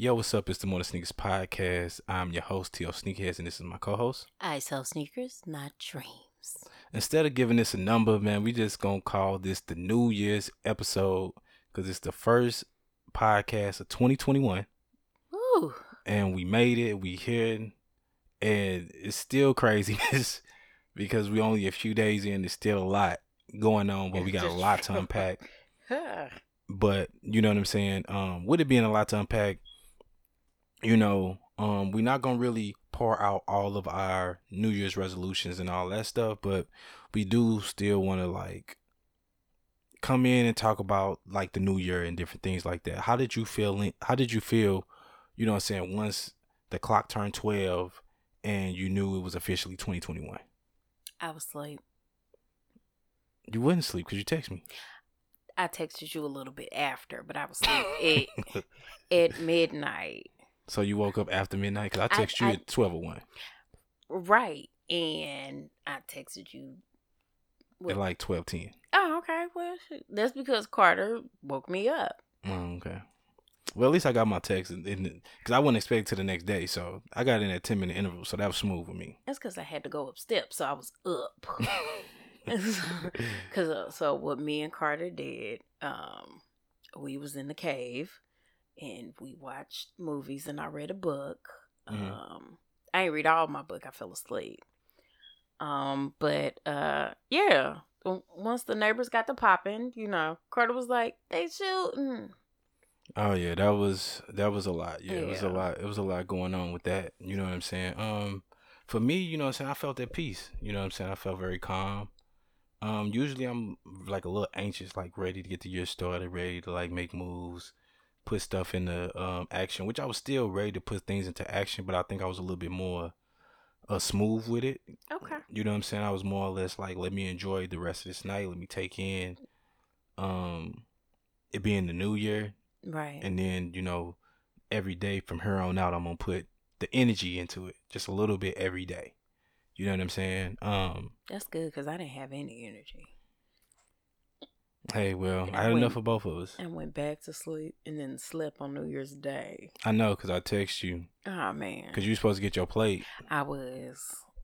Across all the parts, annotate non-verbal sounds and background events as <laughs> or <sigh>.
Yo, what's up? It's the Morning Sneakers Podcast. I'm your host, T.O. Sneakers, and this is my co-host. I sell sneakers, not dreams. Instead of giving this a number, man, we just gonna call this the New Year's episode because it's the first podcast of 2021, Ooh, and we made it. We here, and it's still craziness <laughs> because we only a few days in. There's still a lot going on, but we got a lot to unpack. <laughs> but you know what I'm saying. Um, with it being a lot to unpack, you know, um, we're not gonna really pour out all of our New Year's resolutions and all that stuff, but we do still want to like come in and talk about like the new year and different things like that. How did you feel? In, how did you feel? You know what I'm saying? Once the clock turned 12 and you knew it was officially 2021. I was asleep. You wouldn't sleep because you text me. I texted you a little bit after, but I was <laughs> asleep at, at midnight. So you woke up after midnight because I I- texted you I- at 12:01 Right. And I texted you. at like 12:10. Oh, okay. Well, that's because Carter woke me up. Oh, okay. Well, at least I got my text, because I wouldn't expecting to the next day, so I got in at ten minute interval, so that was smooth with me. That's because I had to go up steps, so I was up. <laughs> <laughs> Cause uh, so what me and Carter did, um, we was in the cave, and we watched movies, and I read a book. Mhm. Um, I ain't read all my book. I fell asleep. Um, but uh, yeah. Once the neighbors got to popping, you know, Carter was like, "They shooting." Oh yeah, that was that was a lot. Yeah, it was a lot. It was a lot going on with that. You know what I'm saying? Um, for me, you know what I'm saying, I felt at peace. You know what I'm saying? I felt very calm. Um, usually I'm like a little anxious, like ready to get the year started, ready to like make moves, put stuff into um action, which I was still ready to put things into action, but I think I was a little bit more uh smooth with it. Okay. You know what I'm saying? I was more or less like, let me enjoy the rest of this night. Let me take in um it being the new year. Right. And then, you know, every day from here on out I'm gonna put the energy into it. Just a little bit every day. You know what I'm saying? Um, That's good because I didn't have any energy. Hey, well, I had when- enough of both of us. And went back to sleep and then slept on New Year's Day. I know, cause I text you, Oh man. cause you were supposed to get your plate, I was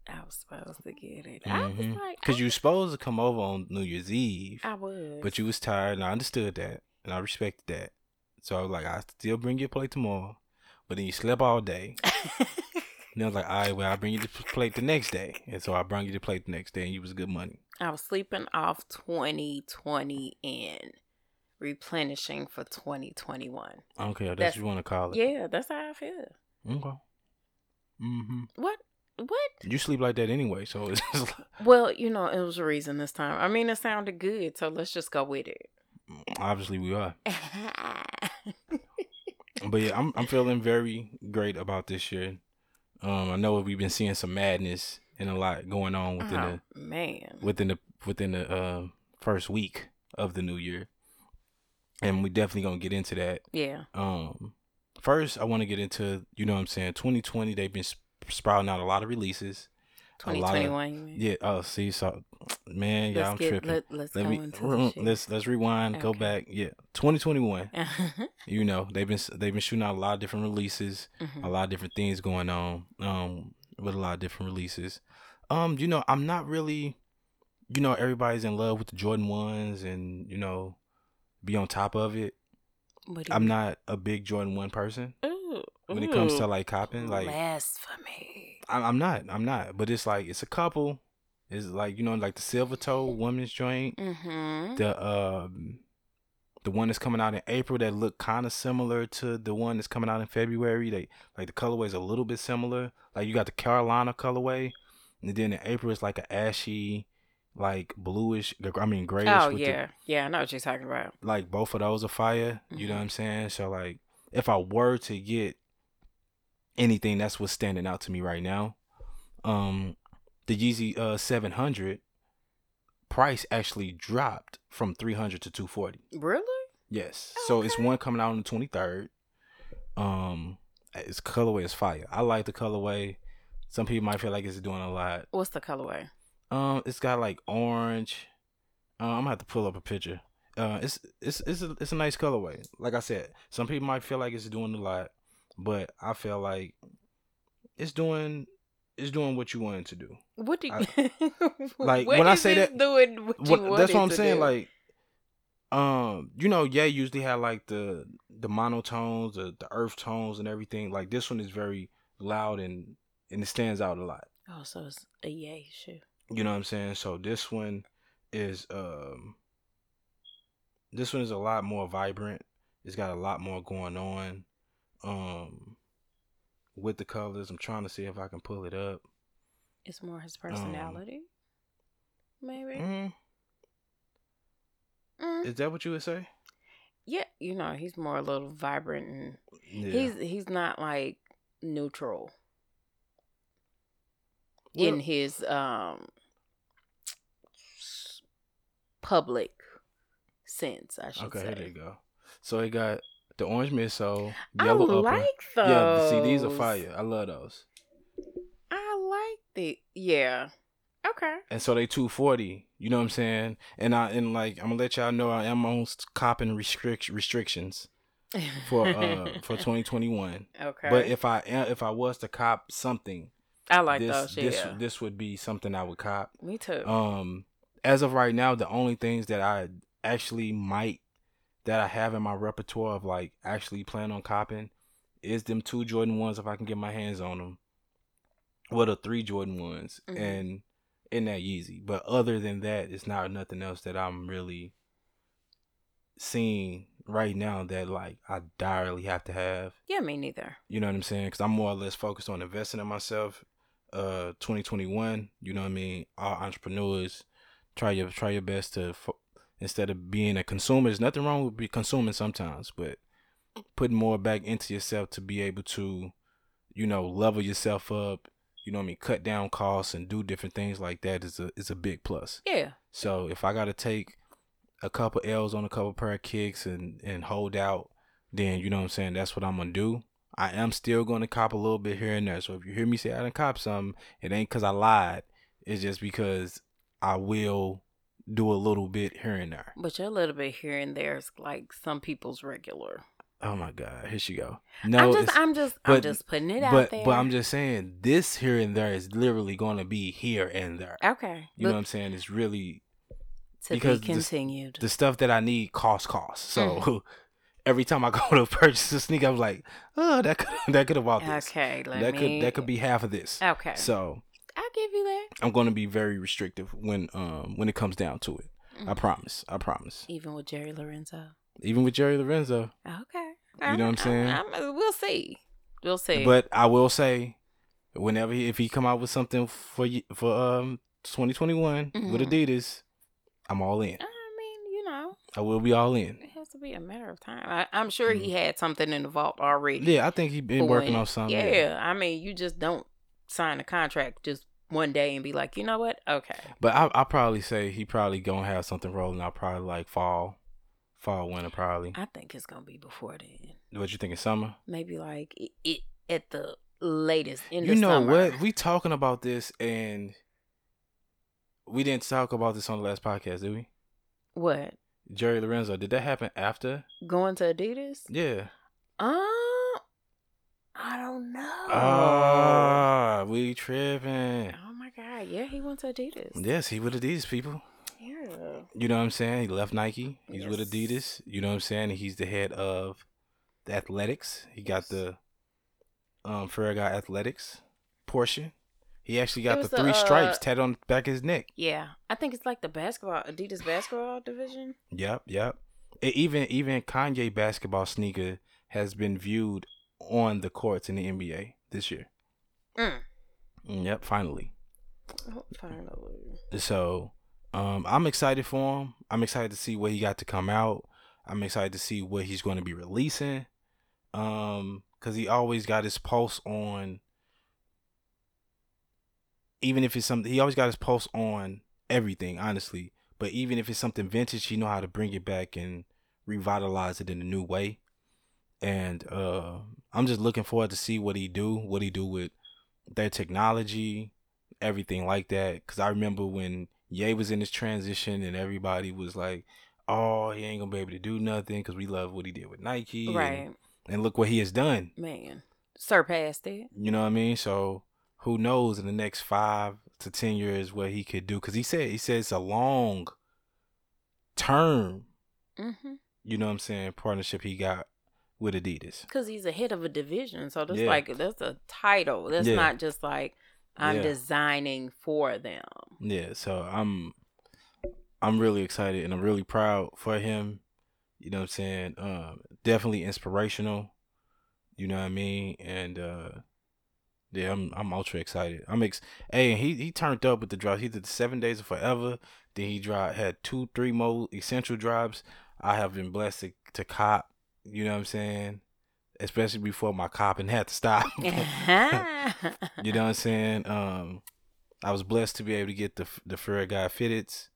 I was supposed to get it. I was Mhm. like cause you were supposed to come over on New Year's Eve, I was. but you was tired, and I understood that, and I respected that. So I was like, I still bring you a plate tomorrow, but then you slept all day. <laughs> And I was like, all right, well, I'll bring you the plate the next day. And so I brought you the plate the next day, and you was good money. I was sleeping off 2020 and replenishing for 2021. Okay, that's, That's- what you want to call it. Yeah, that's how I feel. Okay. Mm-hmm. What? What? You sleep like that anyway, so it's <laughs> just like, Well, you know, it was a reason this time. I mean, it sounded good, so let's just go with it. obviously we are. <laughs> But yeah, I'm I'm feeling very great about this year. Um, I know we've been seeing some madness and a lot going on within oh, man. the within the within the uh, first week of the new year, and we definitely gonna get into that. Yeah. Um, first I want to get into you know what I'm saying. 2020 they've been sp- sprouting out a lot of releases. A lot of- 2021, you? Yeah. Oh, see, so man, yeah, let's I'm get, tripping. Let, let's Let me let's let's rewind, go back. Yeah, 2021. <laughs> You know they've been they've been shooting out a lot of different releases, Mhm. a lot of different things going on. Um, with a lot of different releases. Um, you know I'm not really, you know everybody's in love with the Jordan ones and you know, be on top of it. I'm not a big Jordan one person Ooh, when it comes to like copping. Like blasphemy. I'm, I'm not, I'm not. But it's like it's a couple. It's like you know like the silver toe woman's joint. Mm-hmm. the um the one that's coming out in April that look kind of similar to the one that's coming out in February. They like the colorway is a little bit similar. Like you got the Carolina colorway, and then in April it's like an ashy, like bluish. I mean grayish. Oh with the- yeah, yeah. I know what you're talking about. like both of those are fire. You know Mhm. what I'm saying? So like, if I were to get anything, that's what's standing out to me right now. Um, the Yeezy uh 700 price actually dropped from 300 to 240. Really? Yes. So it's one coming out on the 23rd. Um, its colorway is fire. I like the colorway. Some people might feel like it's doing a lot. What's the colorway? Um, it's got like orange. Uh, I'm gonna have to pull up a picture. Uh, it's it's it's a, it's a nice colorway. Like I said, some people might feel like it's doing a lot. but I feel like it's doing it's doing what you wanted to do. What do you I, <laughs> like when I say that? Doing what what, that's what I'm saying. Do? Like, um, you know, yeah, usually have like the the monotones, the the earth tones, and everything. Like this one is very loud and and it stands out a lot. Oh, so it's a yay shoe. You know what I'm saying? So this one is um this one is a lot more vibrant. It's got a lot more going on. Um with the colors. I'm trying to see if I can pull it up. It's more his um, personality. Um, maybe. Mm, mm. Is that what you would say? Yeah, you know, he's more a little vibrant and yeah. he's he's not like neutral well, in his um public sense, I should okay, say. Okay, here you go. So he got the orange midsole, yellow I upper. like those. Yeah, see, these are fire. I love those. I like the yeah. Okay. And so they two forty. You know what I'm saying? And I and like I'm gonna let y'all know I am on copping restrict restrictions for uh <laughs> for 2021. Okay. But if I if I was to cop something, I like this, those. Yeah. This this would be something I would cop. Me too. Um, as of right now, the only things that I actually might that I have in my repertoire of like actually plan on copping is them two Jordan ones if I can get my hands on them. Well, the three Jordan ones mm-hmm. and in that Yeezy. But other than that, it's not nothing else that I'm really seeing right now that like I direly have to have. Yeah, me neither. You know what I'm saying? Because I'm more or less focused on investing in myself. Uh, 2021. You know what I mean? All entrepreneurs try your try your best to instead of being a consumer. There's nothing wrong with be consuming sometimes, but putting more back into yourself to be able to, you know, level yourself up. You know what I mean? Cut down costs and do different things like that is a is a big plus. Yeah. So if I got to take a couple L's on a couple pair of kicks and and hold out, then you know what I'm saying. That's what I'm gonna do. I am still gonna cop a little bit here and there. So if you hear me say I didn't cop something, it ain't cause I lied. It's just because I will do a little bit here and there. But your little bit here and there is like some people's regular. Oh my God! Here she go. No, I'm just, I'm just, but, I'm just putting it but, out there. But I'm just saying, this here and there is literally going to be here and there. Okay. You know what I'm saying? It's really to because be continued. The, the, stuff that I need cost cost. So mm. <laughs> every time I go to <laughs> purchase a sneaker, I'm like, oh, that could <laughs> that could have bought this. Okay, that me... could that could be half of this. Okay. So I'll give you that. I'm going to be very restrictive when um when it comes down to it. Mm-hmm. I promise. I promise. Even with Jerry Lorenzo. Even with Jerry Lorenzo. Okay. You know what I'm saying? I'm, I'm, we'll see. We'll see. But I will say, whenever he, if he come out with something for you for um 2021 mm-hmm. with Adidas, I'm all in. I mean, you know, I will be all in. It has to be a matter of time. I, am sure mm-hmm. he had something in the vault already. Yeah, I think he been working on something. Yeah, yeah, I mean, you just don't sign a contract just one day and be like, you know what? Okay. But I I probably say he probably gonna have something rolling out probably like fall, fall winter probably. I think it's gonna be before then. What you think of summer? Maybe like it, it at the latest in you know summer. what? We talking about this and we didn't talk about this on the last podcast, did we? What? Jerry Lorenzo. Did that happen after going to Adidas? Yeah. Um, I don't know. Ah, we tripping. Oh my god! Yeah, he went to Adidas. Yes, he with Adidas people. Yeah. You know what I'm saying? He left Nike. He's yes. with Adidas. You know what I'm saying? He's the head of the athletics. He got the um Fear of God Athletics portion. He actually got the three the, stripes uh, tatted on the back of his neck. Yeah, I think it's like the basketball Adidas basketball division. Yep, yep. It, even even Kanye basketball sneaker has been viewed on the courts in the NBA this year. Mm. yep, finally. Oh, finally. So, um, I'm excited for him. I'm excited to see what he got to come out. I'm excited to see what he's going to be releasing. Um, cause he always got his pulse on. Even if it's something, he always got his pulse on everything, honestly. But even if it's something vintage, he know how to bring it back and revitalize it in a new way and uh, I'm just looking forward to see what he do, what he do with their technology, everything like that. Cause I remember when Ye was in his transition and everybody was like, "Oh, he ain't gonna be able to do nothing," because we love what he did with Nike, right? and look what he has done. Man, surpassed it. You know what I mean? So who knows in the next five to ten years what he could do? Because he said he said it's a long term. Mm-hmm. You know what I'm saying? Partnership he got with Adidas. Because he's a head of a division, so that's yeah. like that's a title. That's yeah. not just like I'm yeah. designing for them. Yeah, so I'm I'm really excited and I'm really proud for him. You know what I'm saying? Um, definitely inspirational. You know what I mean? And uh, yeah, I'm I'm ultra excited. I'm ex. Hey, he he turned up with the drops. He did the seven days of forever. Then he dropped had two, three more essential drops. I have been blessed to, to cop. You know what I'm saying? Especially before my copping had to stop. <laughs> <laughs> you know what I'm saying? Um, I was blessed to be able to get the the Fur Guy fitteds.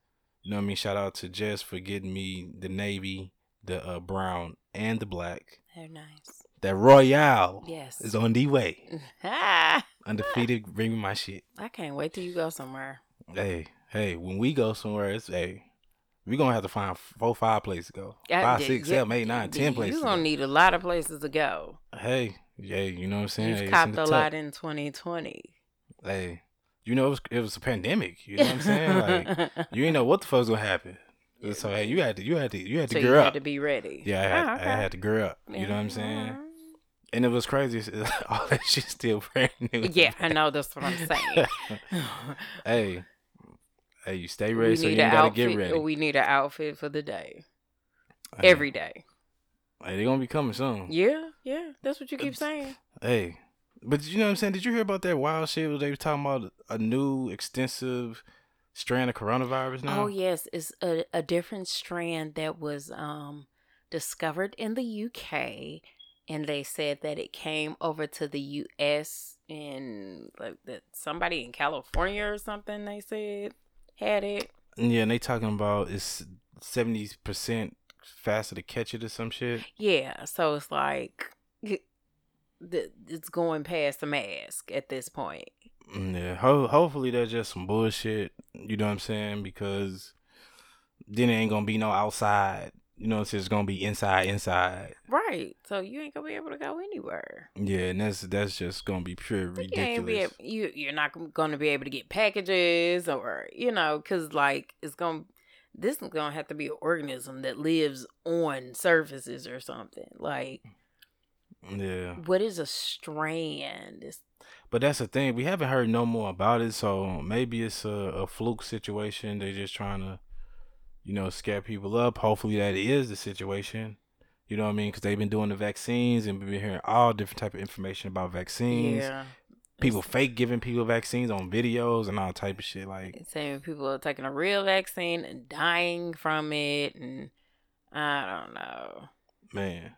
You know what I mean? Shout out to Jess for getting me the navy, the uh, brown, and the black. They're nice. That Royale yes. is on the way. <laughs> Undefeated, bring me my shit. I can't wait till you go somewhere. Hey, hey, when we go somewhere, it's hey, we gonna have to find four, five places to go. Five, six, yeah, seven, eight, nine, ten places. You're gonna need a lot of places to go. Hey, yeah, you know what I'm saying. You've hey, copped a lot in 2020. Hey, you know it was it was a pandemic. You know what I'm saying? Like <laughs> you ain't know what the fuck's gonna happen. So hey, you had to you had to you had to so gear up. had to be ready. Yeah, I had, oh, okay. I had to gear up. You know what I'm saying? And it was crazy. <laughs> All that shit still brand new. Yeah, I know. That's what I'm saying. <laughs> hey, hey, you stay ready, so you gotta outfit, get ready. We need an outfit for the day. Hey. Every day. Hey, they're gonna be coming soon. Yeah, yeah. That's what you keep saying. Hey, but you know what I'm saying? Did you hear about that wild shit where they were talking about a new extensive strand of coronavirus now? Oh yes, it's a, a different strand that was um discovered in the UK and they said that it came over to the US and like that somebody in California or something they said had it. Yeah, and they talking about it's seventy percent faster to catch it or some shit. Yeah, so it's like it's going past the mask at this point. Mm, yeah, ho- hopefully that's just some bullshit. You know what I'm saying? Because then it ain't gonna be no outside. You know, it's just gonna be inside, inside. Right. So you ain't gonna be able to go anywhere. Yeah, and that's that's just gonna be pure ridiculous. You ain't be you you're not gonna be able to get packages or you know, cause like it's gonna this is gonna have to be an organism that lives on surfaces or something like. Yeah. What is a strand? It's, but that's the thing. We haven't heard no more about it, so maybe it's a, a fluke situation. They're just trying to, you know, scare people up. Hopefully that is the situation. You know what I mean? Because they've been doing the vaccines and we've been hearing all different type of information about vaccines. Yeah. People fake giving people vaccines on videos and all type of shit. Like saying people are taking a real vaccine and dying from it, and I don't know. Man,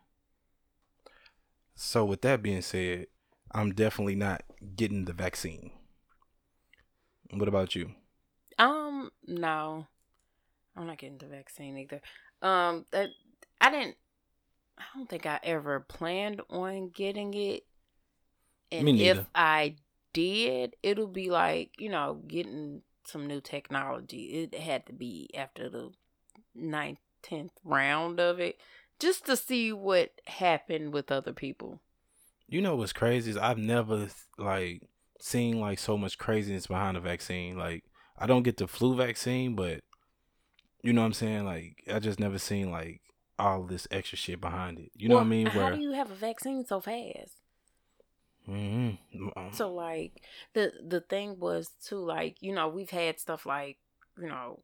so with that being said, I'm definitely not getting the vaccine. What about you? Um, no. I'm not getting the vaccine either. Um, that I didn't I don't think I ever planned on getting it. And if I did, it'll be like, you know, getting some new technology. It had to be after the ninth, tenth round of it just to see what happened with other people. You know what's crazy is I've never like seen like so much craziness behind the vaccine. Like I don't get the flu vaccine, but you know what I'm saying? Like I just never seen like all this extra shit behind it. You know what I mean? Where, how do you have a vaccine so fast? Mm-hmm. So like the the thing was too like you know we've had stuff like you know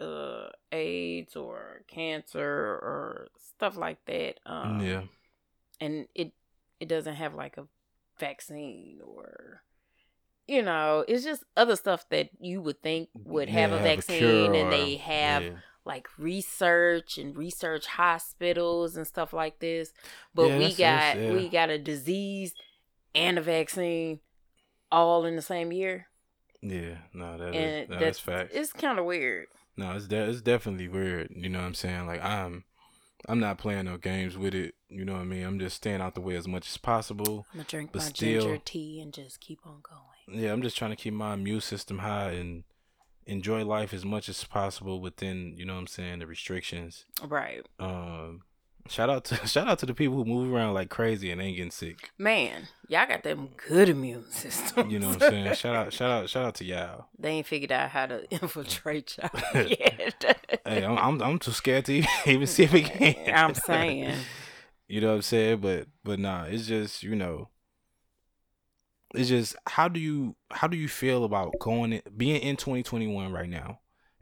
uh AIDS or cancer or stuff like that. Um, yeah. And it it doesn't have like a vaccine or you know, it's just other stuff that you would think would have yeah, a vaccine and they have yeah. like research and research hospitals and stuff like this. But yeah, we got we got a disease and a vaccine all in the same year. Yeah, no, that is, no, that's, that's fact. It's kind of weird. No, it's de- it's definitely weird. You know what I'm saying? Like I'm I'm not playing no games with it. You know what I mean? I'm just staying out the way as much as possible. I'm gonna drink my still, ginger tea and just keep on going. Yeah, I'm just trying to keep my immune system high and enjoy life as much as possible within, you know what I'm saying, the restrictions. Right. Um Shout out to <laughs> shout out to the people who move around like crazy and ain't getting sick. Man, y'all got them good immune <laughs> systems. You know what I'm <laughs> saying? shout out, shout out, shout out to y'all. They ain't figured out how to infiltrate y'all yet. hey, I'm, I'm, I'm too scared to even see if it can. I'm saying. you know what I'm saying? But but nah, it's just you know. It's just how do you how do you feel about going in, being in 2021 right now,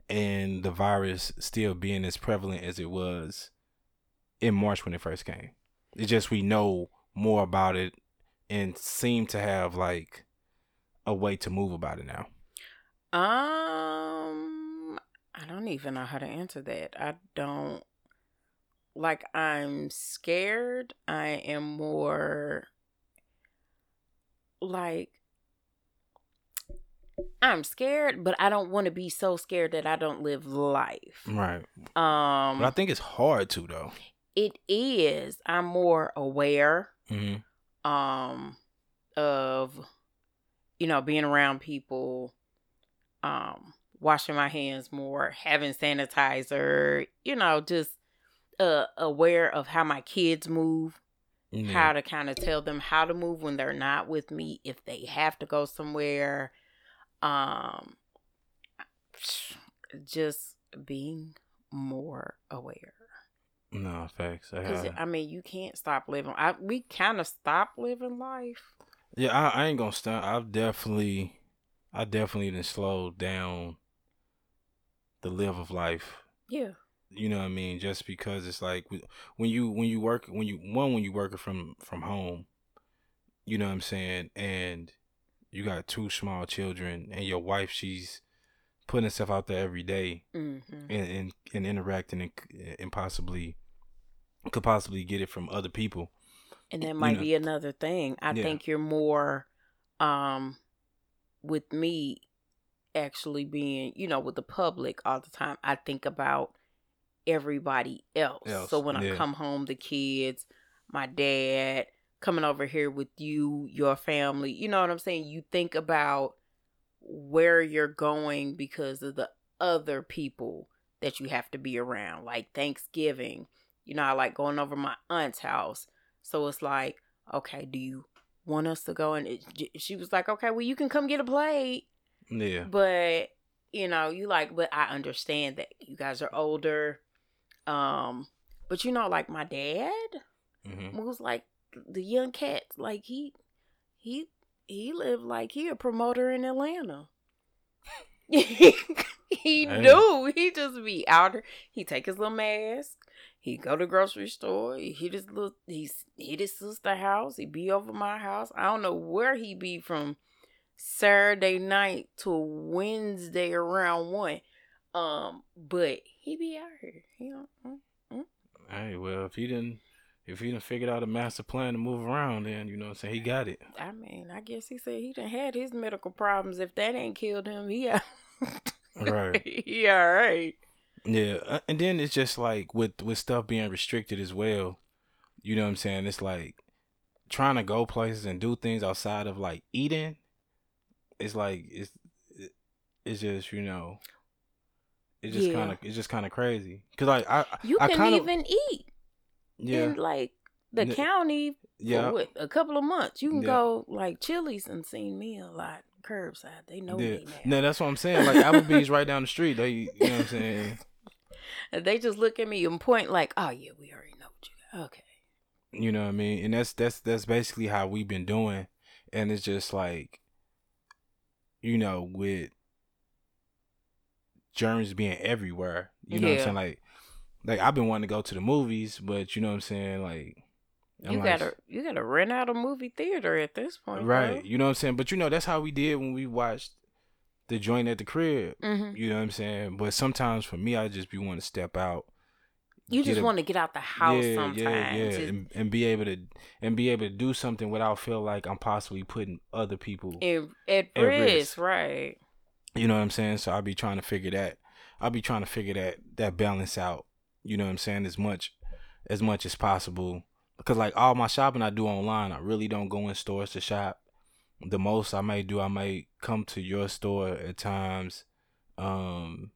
and the virus still being as prevalent as it was in March when it first came. It's just we know more about it and seem to have like a way to move about it now. Um, I don't even know how to answer that. I don't like. I'm scared. I am more like I'm scared, but I don't want to be so scared that I don't live life. Right. Um, but I think it's hard to though it is i'm more aware mm-hmm. um of you know being around people um washing my hands more having sanitizer you know just uh aware of how my kids move mm-hmm. how to kind of tell them how to move when they're not with me if they have to go somewhere um just being more aware no facts. Because I, I, mean, you can't stop living. I we kind of stop living life. Yeah, I, I ain't gonna stop. I've definitely, I definitely didn't slow down the live of life. Yeah. You know what I mean? Just because it's like when you when you work when you one when you working from from home, you know what I'm saying, and you got two small children and your wife she's putting herself out there every day mm-hmm. and, and, and interacting and, and possibly could possibly get it from other people. And that might you know. be another thing. I yeah. think you're more um with me actually being, you know, with the public all the time. I think about everybody else. else. So when yeah. I come home, the kids, my dad, coming over here with you, your family, you know what I'm saying? You think about where you're going because of the other people that you have to be around, like Thanksgiving. You know, I like going over my aunt's house. So it's like, okay, do you want us to go? And it, she was like, okay, well, you can come get a plate. Yeah. But, you know, you like, but I understand that you guys are older. Um, but you know, like my dad mm-hmm. was like the young cat. Like he, he he lived like he a promoter in Atlanta. <laughs> he hey. do. He just be out. He take his little mask. He go to grocery store. He hit his little. He hit his sister house. He be over my house. I don't know where he be from Saturday night to Wednesday around one. Um, but he be out here. He don't. Mm, mm. Hey, well, if he didn't if he didn't figured out a master plan to move around, then you know what I'm saying he got it. I mean, I guess he said he done had his medical problems. If that ain't killed him, yeah, <laughs> right. yeah, right. Yeah, uh, and then it's just like with with stuff being restricted as well. You know what I'm saying? It's like trying to go places and do things outside of like eating. It's like it's it's just you know, it's just yeah. kind of it's just kind of crazy because like I you I can kinda, even eat yeah. in like the N- county yeah. what, a couple of months. You can yeah. go like Chili's and see me a lot curbside. They know yeah. me now. No, that's what I'm saying. Like Applebee's right down the street. They, you know what I'm saying. <laughs> they just look at me and point like, "Oh yeah, we already know what you got." Okay. You know what I mean? And that's that's that's basically how we've been doing, and it's just like, you know, with germs being everywhere. You know yeah. what I'm saying? Like like I've been wanting to go to the movies, but you know what I'm saying, like I'm you like, gotta you gotta rent out a movie theater at this point, right? Bro. You know what I'm saying, but you know that's how we did when we watched the joint at the crib. Mm-hmm. You know what I'm saying, but sometimes for me, I just be want to step out. You just want to get out the house yeah, sometimes, yeah, yeah, and, and, be able to and be able to do something without feel like I'm possibly putting other people at, at, at risk, risk, right? You know what I'm saying? So I'll be trying to figure that. I'll be trying to figure that that balance out you know what I'm saying, as much as much as possible. Because like all my shopping I do online, I really don't go in stores to shop. The most I may do, I may come to your store at times. Um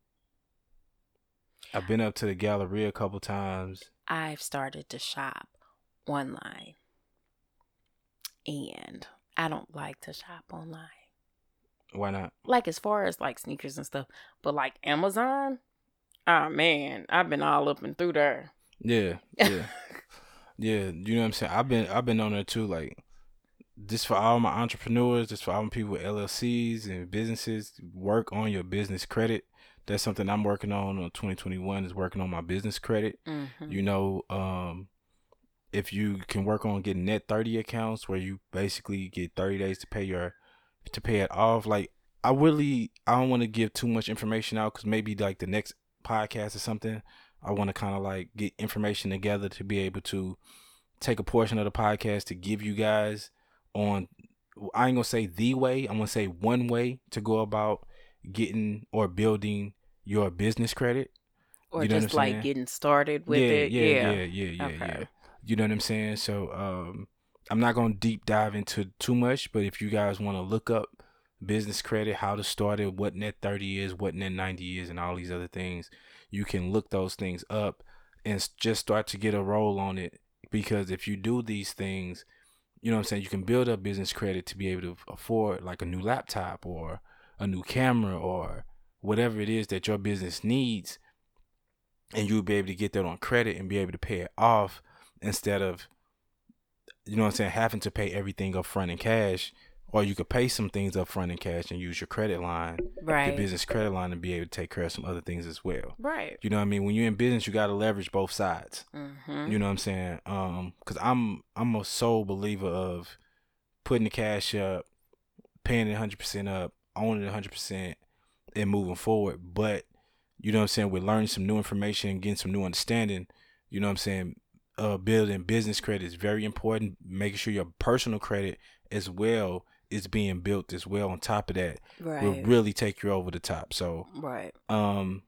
I've been up to the Galleria a couple times. I've started to shop online. And I don't like to shop online. Why not? Like as far as like sneakers and stuff, but like Amazon, oh man, I've been all up and through there. Yeah, <laughs> yeah, yeah. You know what I'm saying? I've been I've been on there too. Like this for all my entrepreneurs, this for all my people with LLCs and businesses. Work on your business credit. That's something I'm working on. On 2021 is working on my business credit. Mm-hmm. You know, um, if you can work on getting net 30 accounts where you basically get 30 days to pay your to pay it off. Like i really i don't want to give too much information out because maybe like the next podcast or something i want to kind of like get information together to be able to take a portion of the podcast to give you guys on i ain't gonna say the way i'm gonna say one way to go about getting or building your business credit. Or you know just like getting started with yeah, it? yeah yeah. yeah yeah yeah, okay. yeah. You know what i'm saying? So um I'm not going to deep dive into too much, but if you guys want to look up business credit, how to start it, what net 30 is, what net 90 is, and all these other things, you can look those things up and just start to get a roll on it. Because if you do these things, you know what I'm saying, you can build up business credit to be able to afford like a new laptop or a new camera or whatever it is that your business needs. And you'll be able to get that on credit and be able to pay it off instead of you know what I'm saying, having to pay everything up front in cash, or you could pay some things up front in cash and use your credit line, right? Your business credit line, and be able to take care of some other things as well, right? You know what I mean? When you're in business, you got to leverage both sides. Mm-hmm. You know what I'm saying? Um, because I'm I'm a sole believer of putting the cash up, paying it 100 percent up, owning it 100 percent, and moving forward. But you know what I'm saying? We're learning some new information and getting some new understanding. You know what I'm saying? Uh, building business credit is very important. Making sure your personal credit as well is being built as well. On top of that, right. will really take you over the top. So, right. Um,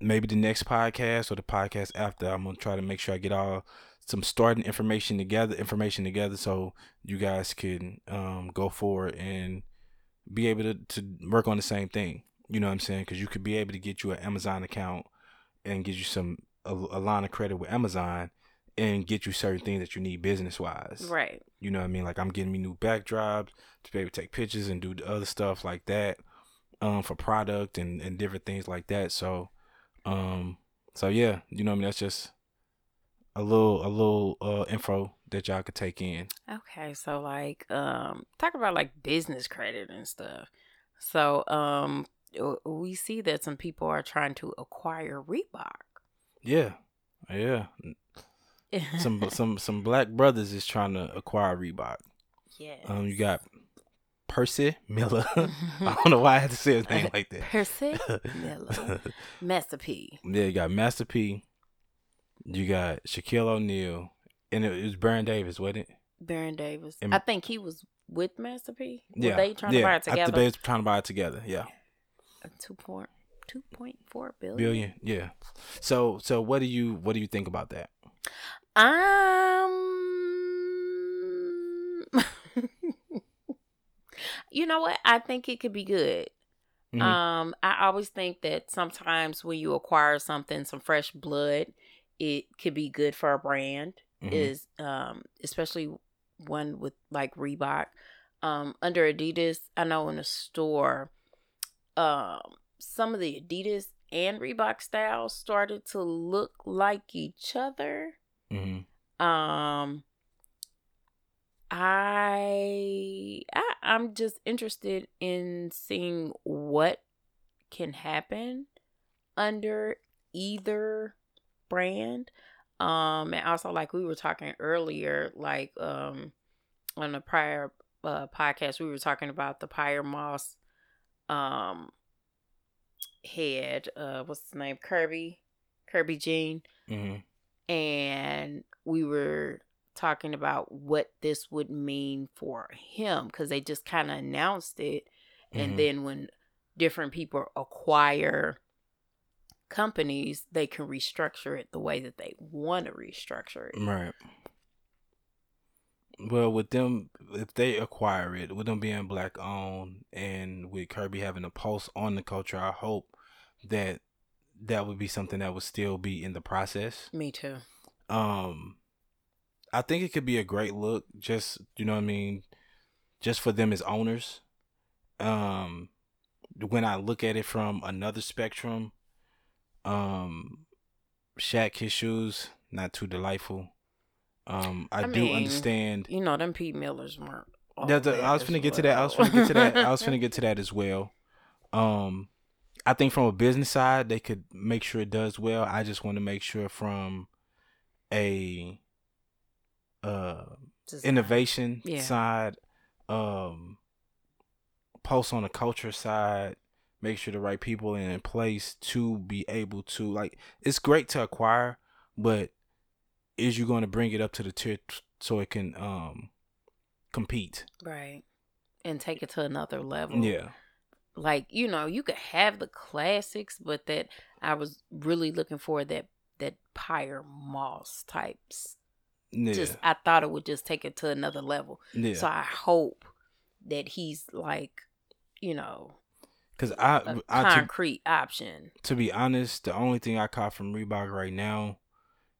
maybe the next podcast or the podcast after, I'm gonna try to make sure I get all some starting information together, information together, so you guys can um go forward and be able to to work on the same thing. You know what I'm saying? Because you could be able to get you an Amazon account and get you some a, a line of credit with Amazon and get you certain things that you need business wise. Right. You know what I mean? Like I'm getting me new backdrops to be able to take pictures and do the other stuff like that. Um, for product and, and different things like that. So um so yeah, you know what I mean that's just a little a little uh info that y'all could take in. Okay, so like um talk about like business credit and stuff. So um we see that some people are trying to acquire Reebok. Yeah. Yeah <laughs> some some some black brothers is trying to acquire Reebok. Yeah. Um, you got Percy Miller. <laughs> I <laughs> don't know why I had to say his name like that. Percy Miller. Master P. Yeah, you got Master P. You got Shaquille O'Neal, and it was Baron Davis, wasn't it? Baron Davis. And, I think he was with Master P. Were yeah, they trying yeah. to buy it together? they was trying to buy it together. Yeah. Two point two point four billion. Billion, yeah. So so what do you what do you think about that? Um, <laughs> you know what? I think it could be good. Mm-hmm. Um, I always think that sometimes when you acquire something, some fresh blood, it could be good for a brand. Mm-hmm. Is um, especially one with like Reebok. Um, under Adidas, I know in the store, um, some of the Adidas and Reebok styles started to look like each other. Mm-hmm. Um, I, I I'm just interested in seeing what can happen under either brand. Um, and also like we were talking earlier, like um, on a prior uh, podcast, we were talking about the Pyer Moss um head. Uh, what's his name? Kerby, Kerby Jean. Mm-hmm and we were talking about what this would mean for him because they just kind of announced it and mm-hmm. then when different people acquire companies they can restructure it the way that they want to restructure it right well with them if they acquire it with them being black owned and with kerby having a pulse on the culture i hope that that would be something that would still be in the process. Me too. Um, I think it could be a great look. Just you know what I mean, just for them as owners. Um, when I look at it from another spectrum, um, Shaq his shoes not too delightful. Um, I, I do mean, understand. You know, them P. Millers weren't. I was gonna get to that. I was gonna get to that. I was gonna get to that as well. Um, I think from a business side, they could make sure it does well. I just want to make sure from a uh innovation yeah. side, um, post on the culture side, make sure the right people in place to be able to like. It's great to acquire, but is you going to bring it up to the tier t- so it can um compete right and take it to another level yeah like you know you could have the classics but that i was really looking for that that pyer moss types yeah. just i thought it would just take it to another level yeah. so i hope that he's like you know because I, a I concrete to, option to be honest the only thing i caught from reebok right now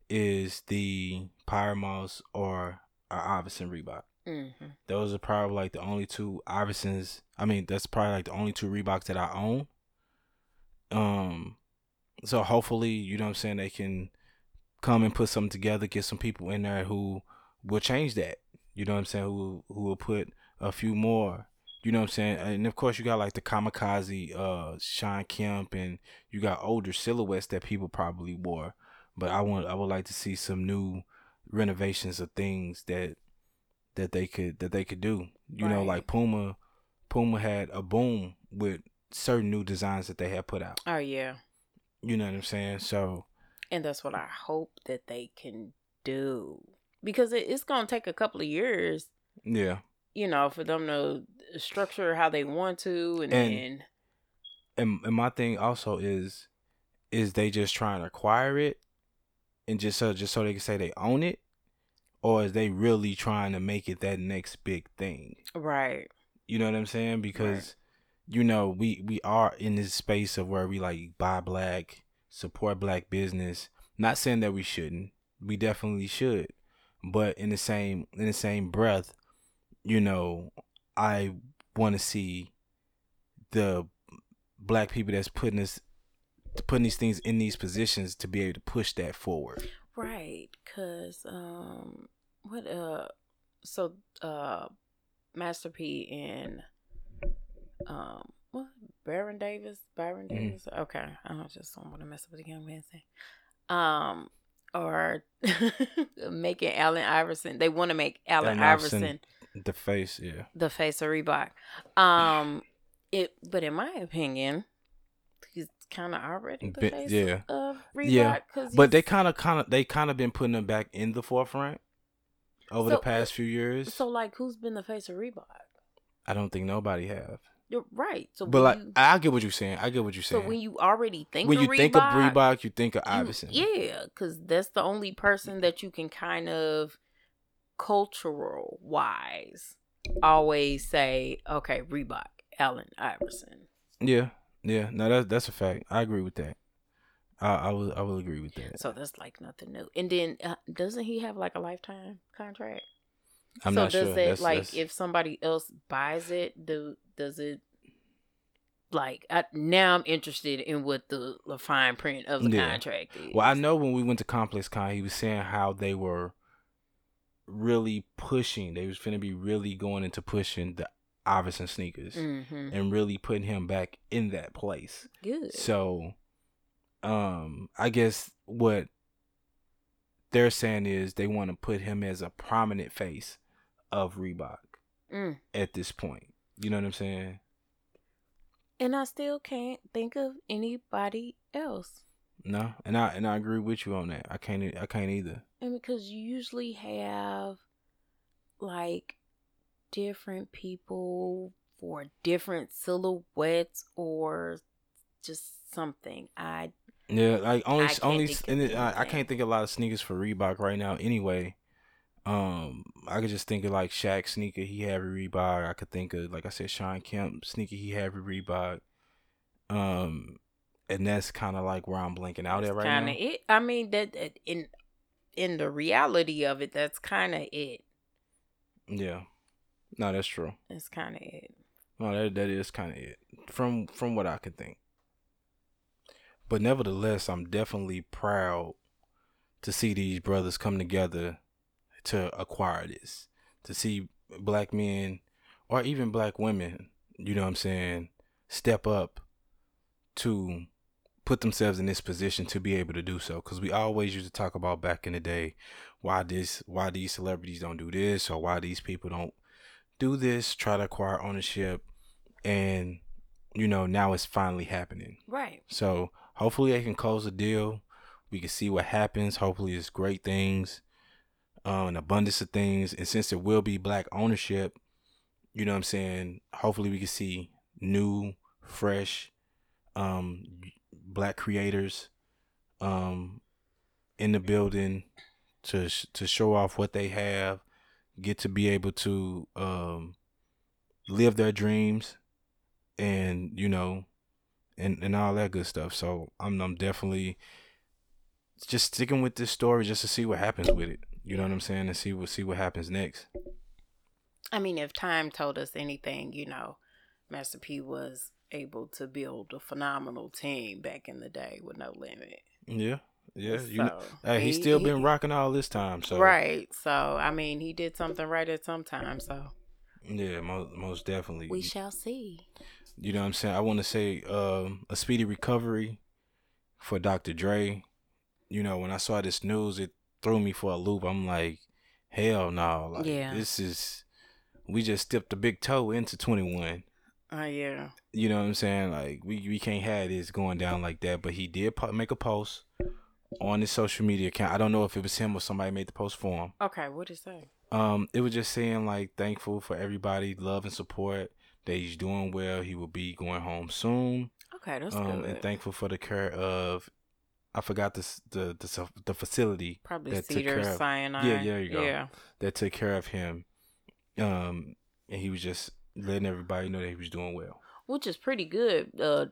is the Pyer Moss or our Iverson Reebok. Mm-hmm. Those are probably like the only two Iversons. I mean, that's probably like the only two Reeboks that I own. Um, so hopefully, you know what I'm saying, they can come and put something together, get some people in there who will change that. You know what I'm saying? Who who will put a few more. You know what I'm saying? And of course, you got like the kamikaze, uh, Shawn Kemp, and you got older silhouettes that people probably wore. But I want I would like to see some new renovations of things that that they could that they could do. You right. know, like Puma Puma had a boom with certain new designs that they had put out. Oh yeah. You know what I'm saying? So And that's what I hope that they can do. Because it's gonna take a couple of years. Yeah. You know, for them to structure how they want to and and, then... and, and my thing also is is they just trying to acquire it and just so just so they can say they own it, or is they really trying to make it that next big thing? Right. You know what I'm saying? Because right. you know we we are in this space of where we like buy black, support black business. Not saying that we shouldn't. We definitely should. But in the same in the same breath, you know, I want to see the black people that's putting us putting these things in these positions to be able to push that forward. Right, cause um, what uh, so uh, Master P and um, what Baron Davis, Byron mm-hmm. Davis. Okay, I just don't want to mess up with the young man thing. Um, or <laughs> making Allen Iverson. They want to make Allen, Iverson, Iverson the face, yeah, the face of Reebok. Um, it, but in my opinion, he's kind of already the face yeah. of Reebok. Yeah, but they kind of, kind of, they kind of been putting him back in the forefront over so, the past few years. So, like, who's been the face of Reebok? I don't think nobody have. You're right. So, but like, you, I get what you're saying. I get what you're saying. So when you already think when you Reebok, think of Reebok, you think of Iverson. yeah, because that's the only person that you can kind of cultural wise always say, okay, Reebok, Allen Iverson. Yeah, yeah, no, that's that's a fact. I agree with that. I I will I will agree with that. So that's like nothing new. And then uh, doesn't he have like a lifetime contract? I'm so not does sure. it like that's... if somebody else buys it, do does it like I, now I'm interested in what the, the fine print of the yeah. contract is. Well, I know when we went to Complex Con, he was saying how they were really pushing. They was going to be really going into pushing the Iverson sneakers mm-hmm. and really putting him back in that place. Good. So, um, I guess what they're saying is they want to put him as a prominent face of Reebok mm. at this point. You know what I'm saying? And I still can't think of anybody else. No, and I and I agree with you on that. I can't I can't either. And because you usually have like different people for different silhouettes or just something. I yeah, like only only and it, I, I, can't think of a lot of sneakers for Reebok right now. Anyway, um, I could just think of like Shaq sneaker he had with Reebok. I could think of like I said Shawn Kemp sneaker he had with Reebok. Um, and that's kind of like where I'm blinking out that's at right now. It. I mean that in in the reality of it, that's kind of it. Yeah. No, that's true. That's kind of it. No, that that is kind of it from from what I could think. But nevertheless, I'm definitely proud to see these brothers come together to acquire this. To see black men or even black women, you know what I'm saying, step up to put themselves in this position to be able to do so. Because we always used to talk about back in the day why this why these celebrities don't do this or why these people don't do this try to acquire ownership. And you know now it's finally happening. Right. So hopefully they can close the deal. We can see what happens. Hopefully it's great things um, an abundance of things. And since there will be black ownership you know what i'm saying? Hopefully we can see new fresh um black creators um in the building to to show off what they have, get to be able to um live their dreams and you know and and all that good stuff. So I'm I'm definitely just sticking with this story just to see what happens with it. You know what I'm saying? And see what see what happens next. I mean, if time told us anything, you know, Master P was able to build a phenomenal team back in the day with no limit. Yeah. Yeah, so, you know, hey, he's still been rocking all this time. So right, so I mean, he did something right at some time. So yeah, most most definitely. We shall see. You know what I'm saying? I want to say um, a speedy recovery for Dr. Dre. You know, when I saw this news, it threw me for a loop. I'm like, hell no! Like, yeah, this is we just dipped a big toe into 21. Oh uh, yeah. You know what I'm saying? Like we we can't have this going down like that. But he did po- make a post on his social media account. I don't know if it was him or somebody made the post for him. Okay, what did it say? Um, it was just saying like thankful for everybody, love and support. That he's doing well. He will be going home soon. Okay, that's um, good. And thankful for the care of. I forgot this the the the facility probably that Cedar took care Sinai. Of, yeah, yeah, you go. Yeah, that took care of him. Um, and he was just letting everybody know that he was doing well. Which is pretty good. Uh,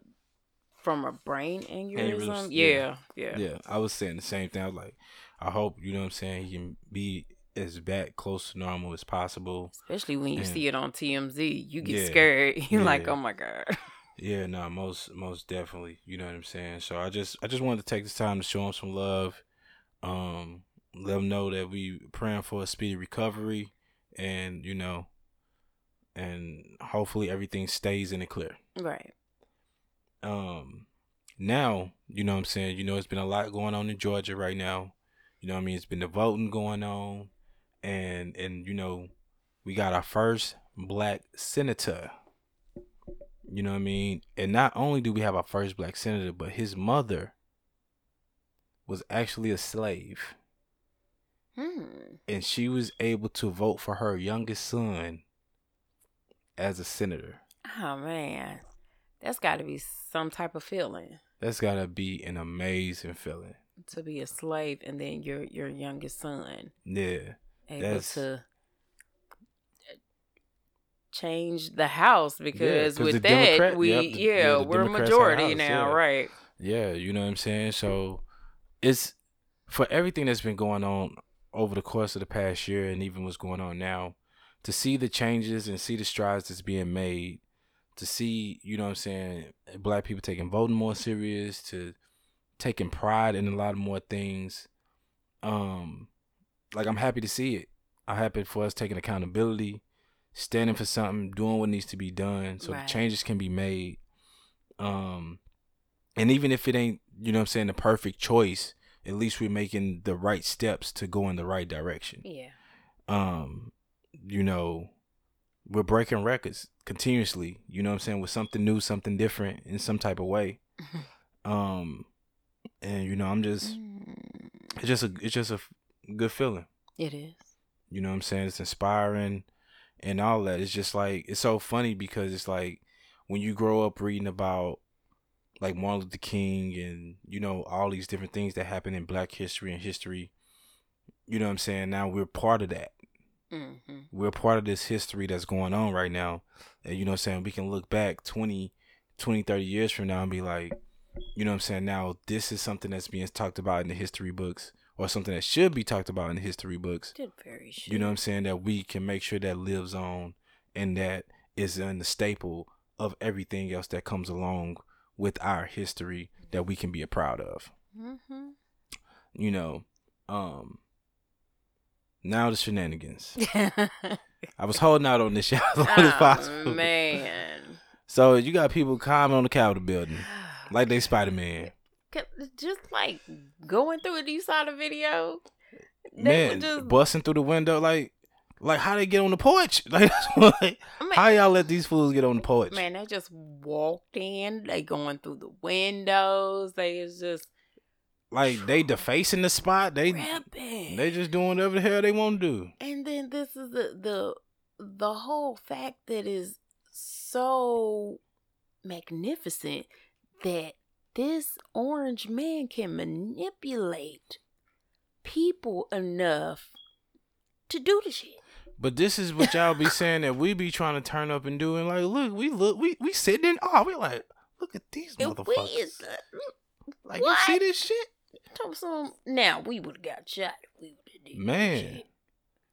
from a brain aneurysm. Yeah, yeah, yeah. I was saying the same thing. I was like, I hope you know what I'm saying. He can be as back close to normal as possible. Especially when you and, see it on TMZ, you get yeah, scared. <laughs> You're yeah. like, oh my god. <laughs> Yeah, no, most most definitely. You know what I'm saying. So I just I just wanted to take this time to show him some love. Um, let him know that we praying for a speedy recovery, and you know, and hopefully everything stays in the clear. Right um now, you know what I'm saying, you know, it's been a lot going on in Georgia right now. You know what I mean? It's been the voting going on and and you know, we got our first black senator. You know what I mean? And not only do we have our first black senator, but his mother was actually a slave. Hmm. And she was able to vote for her youngest son as a senator. Oh man. That's got to be some type of feeling. That's got to be an amazing feeling. To be a slave and then your your youngest son. Yeah. Able that's... to change the house because yeah, with that Democrat, we yep, the, yeah, we're Democrats majority house, now, yeah. right? Yeah, you know what I'm saying? So it's for everything that's been going on over the course of the past year and even what's going on now, to see the changes and see the strides that's being made to see, you know what I'm saying, black people taking voting more serious, to taking pride in a lot more things. Um, like I'm happy to see it. I'm happy for us taking accountability, standing for something, doing what needs to be done, so right. changes can be made. Um, and even if it ain't, you know what I'm saying, the perfect choice, at least we're making the right steps to go in the right direction. Yeah. Um, you know, we're breaking records continuously, you know what I'm saying, with something new, something different in some type of way. <laughs> um and you know, I'm just it's just a it's just a good feeling. It is. You know what I'm saying? It's inspiring and all that. It's just like it's so funny because it's like when you grow up reading about like Martin Luther King and you know all these different things that happen in Black history and history. You know what I'm saying? Now we're part of that. Mm-hmm. We're part of this history that's going on right now. And you know what I'm saying? We can look back 20, 20, 30 years from now and be like, you know what I'm saying? Now, this is something that's being talked about in the history books or something that should be talked about in history books. Did very You know what I'm saying? That we can make sure that lives on and that is in the staple of everything else that comes along with our history that we can be proud of. Mm-hmm. You know, um, now the shenanigans. <laughs> I was holding out on this shit <laughs> as long oh, as possible. Man. So you got people climbing on the Capitol building like they Spider Man. Just like going through it, you saw the video. Man, just... busting through the window, like, like how they get on the porch? <laughs> Like, like I mean, how y'all let these fools get on the porch? Man, they just walked in. They going through the windows. They is just like they defacing the spot. They Ripping. they just doing whatever the hell they want to do. And then this is the the the whole fact that is so magnificent that this orange man can manipulate people enough to do the shit. But this is what y'all be saying that we be trying to turn up and do, and like, look, we look, we we sitting in awe. We like, look at these motherfuckers. Is, uh, like, what? you see this shit? Some, now we would have got shot if we would have Man.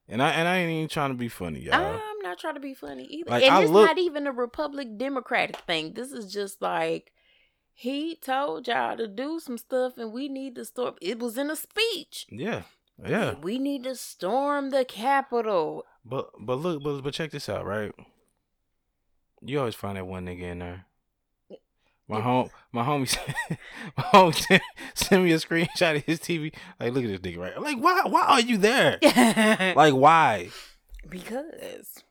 And I and I ain't even trying to be funny, y'all. I'm not trying to be funny either. Like, and I it's look, not even a Republic Democratic thing. This is just like he told y'all to do some stuff and we need to storm it was in a speech. Yeah. Yeah. We need to storm the Capitol. But but look but but check this out, right? You always find that one nigga in there. My home, my homie, <laughs> my homie sent, me a screenshot of his TV. Like, look at this nigga, right? I'm like, why? Why are you there? <laughs> like, why? Because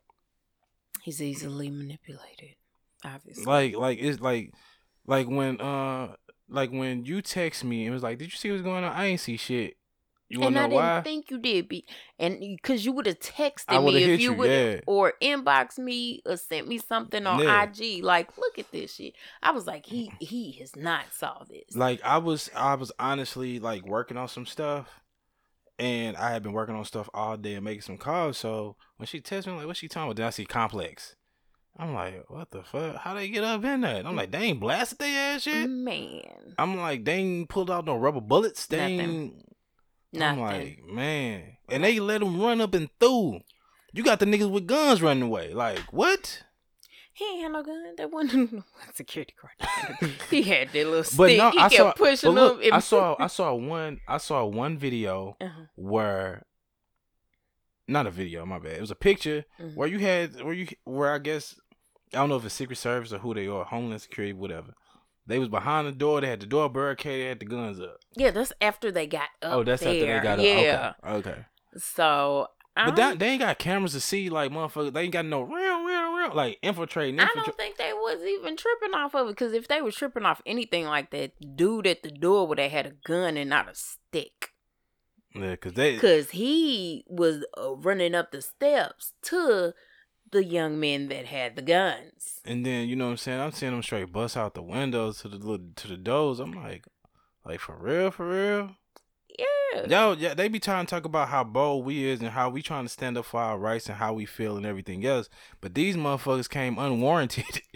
he's easily manipulated. Obviously, like, like it's like, like when, uh, like when you text me and was like, "Did you see what's going on?" I ain't see shit. You and I didn't why? think you did, be and because you would have texted me if you, would yeah. or inbox me or sent me something on yeah. IG. Like, look at this shit. I was like, he he has not saw this. Like, I was I was honestly like working on some stuff, and I had been working on stuff all day and making some calls. So when she texted me, like, what she talking about? Then I see complex. I'm like, what the fuck? How they get up in that? I'm like, they ain't blasted their ass shit. Man. I'm like, they ain't pulled out no rubber bullets. They ain't Nothing. I'm like, man. And they let them run up and through. You got the niggas with guns running away. Like, what? He ain't had no gun. That wasn't <laughs> security guard. <laughs> he had that little stick. But no, he I kept saw, pushing look, them. I saw <laughs> I saw one I saw one video uh-huh. where not a video, my bad. It was a picture mm-hmm. where you had where you where I guess I don't know if it's Secret Service or who they are, Homeland Security, whatever. They was behind the door. They had the door barricaded. They had the guns up. Yeah, that's after they got up. Oh, that's there. after they got up. Yeah. Okay. okay. So. But that, they ain't got cameras to see like motherfuckers. They ain't got no real, real, real like infiltrating. I don't think they was even tripping off of it because if they was tripping off anything like that, dude at the door would have had a gun and not a stick. Yeah, cause they because he was uh, running up the steps to the young men that had the guns. And then you know what I'm saying? I'm seeing them straight bust out the windows to the to the doors. I'm like, like for real, for real. Yeah. Yo, yeah, they be trying to talk about how bold we is and how we trying to stand up for our rights and how we feel and everything else. But these motherfuckers came unwarranted. <laughs>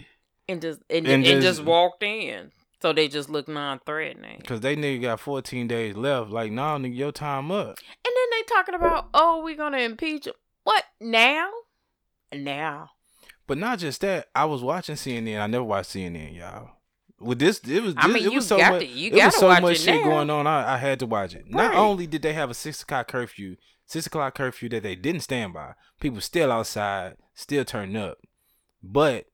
And just and, and, and just, just walked in. So they just look non-threatening. Cause they nigga got 14 days left. Like, nah, nigga, your time up. And then they talking about, oh, we gonna impeach him. What now? Now. But not just that. I was watching CNN. I never watched CNN, y'all. With this, it was. I mean, it was so much. To, you it was so much shit now. going on. I, I, had to watch it. Right. Not only did they have a six o'clock curfew, six o'clock curfew that they didn't stand by. People still outside, still turning up. But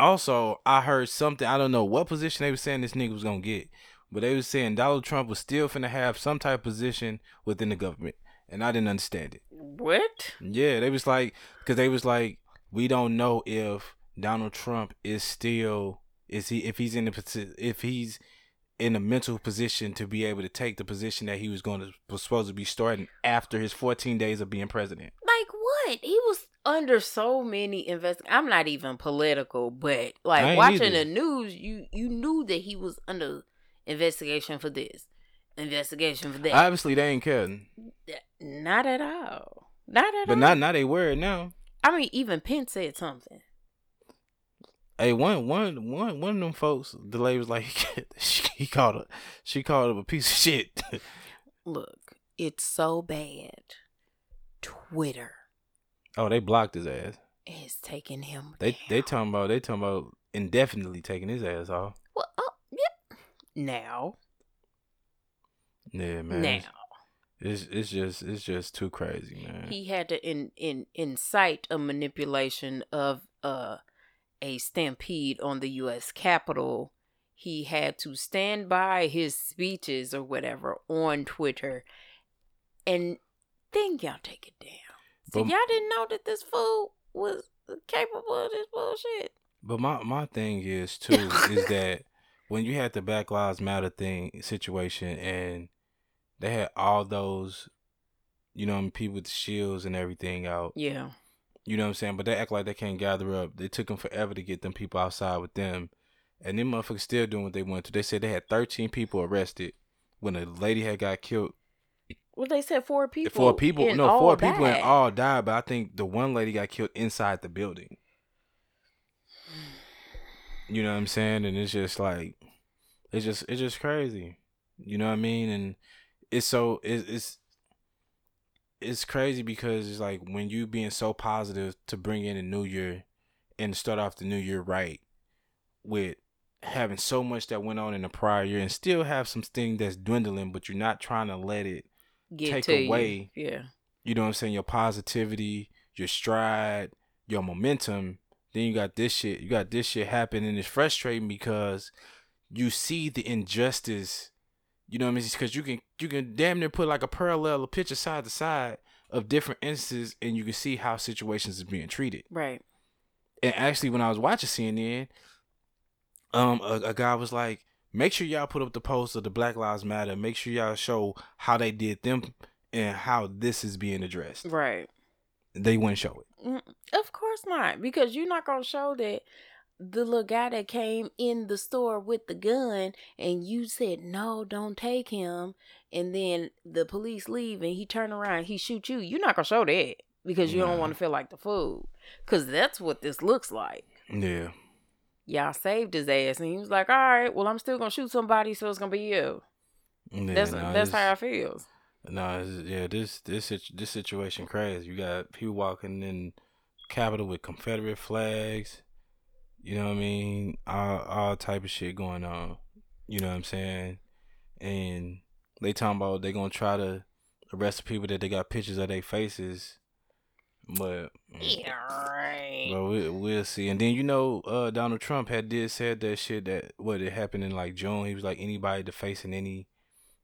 also, I heard something. I don't know what position they were saying this nigga was gonna get, but they were saying Donald Trump was still finna have some type of position within the government and I didn't understand it. What? Yeah, they was like, because they was like, we don't know if Donald Trump is still is he if he's in the if he's in a mental position to be able to take the position that he was going to was supposed to be starting after his 14 days of being president. Like what? He was under so many invest. I'm not even political, but like watching either. the news, you you knew that he was under investigation for this investigation for that. Obviously, they ain't caring. Not at all. Not at but all. But not now they worried now. I mean, even Pence said something. Hey, one, one, one, one of them folks, the lady was like, <laughs> he called her, she called him a piece of shit. <laughs> look, it's so bad. Twitter. Oh, they blocked his ass. It's taking him. They down. they talking about they talking about indefinitely taking his ass off. Well, oh, yeah. Now. Yeah, man. Now. It's it's just it's just too crazy, man. He had to in, in incite a manipulation of uh a stampede on the U.S. Capitol. He had to stand by his speeches or whatever on Twitter, and then y'all take it down. So but, y'all didn't know that this fool was capable of this bullshit. But my my thing is <laughs> too is that when you had the Black Lives Matter thing situation and they had all those, you know, people with the shields and everything out. Yeah. You know what I'm saying? But they act like they can't gather up. They took them forever to get them people outside with them. And them motherfuckers still doing what they want to. They said they had 13 people arrested when a lady had got killed. Well, they said four people. Four people. No, four people died. and all died. But I think the one lady got killed inside the building. You know what I'm saying? And it's just like, it's just it's just crazy. You know what I mean? And it's so it's it's it's crazy because it's like when you being so positive to bring in a new year and start off the new year right with having so much that went on in the prior year and still have some thing that's dwindling, but you're not trying to let it Get take away. You. Yeah. You know what I'm saying? Your positivity, your stride, your momentum. Then you got this shit. You got this shit happening. It's frustrating because you see the injustice you know what I mean? Because you can you can damn near put like a parallel, a picture side to side of different instances, and you can see how situations is being treated. Right. And actually, when I was watching CNN, um, a, a guy was like, "Make sure y'all put up the post of the Black Lives Matter. Make sure y'all show how they did them and how this is being addressed." Right. They wouldn't show it. Mm, of course not, because you're not gonna show that the little guy that came in the store with the gun and you said no don't take him and then the police leave and he turn around he shoot you you're not gonna show that because you don't want to feel like the fool because that's what this looks like. Yeah. Y'all saved his ass and he was like all right well i'm still gonna shoot somebody so it's gonna be you. Yeah, that's that's how i feel. No nah, yeah this this this situation crazy. You got people walking in capitol with confederate flags you know what I mean? All all type of shit going on. You know what I'm saying? And they talking about they gonna try to arrest the people that they got pictures of their faces. But yeah, right. But we, we'll see. And then you know, uh, Donald Trump had did said that shit that what it happened in like June. He was like anybody defacing any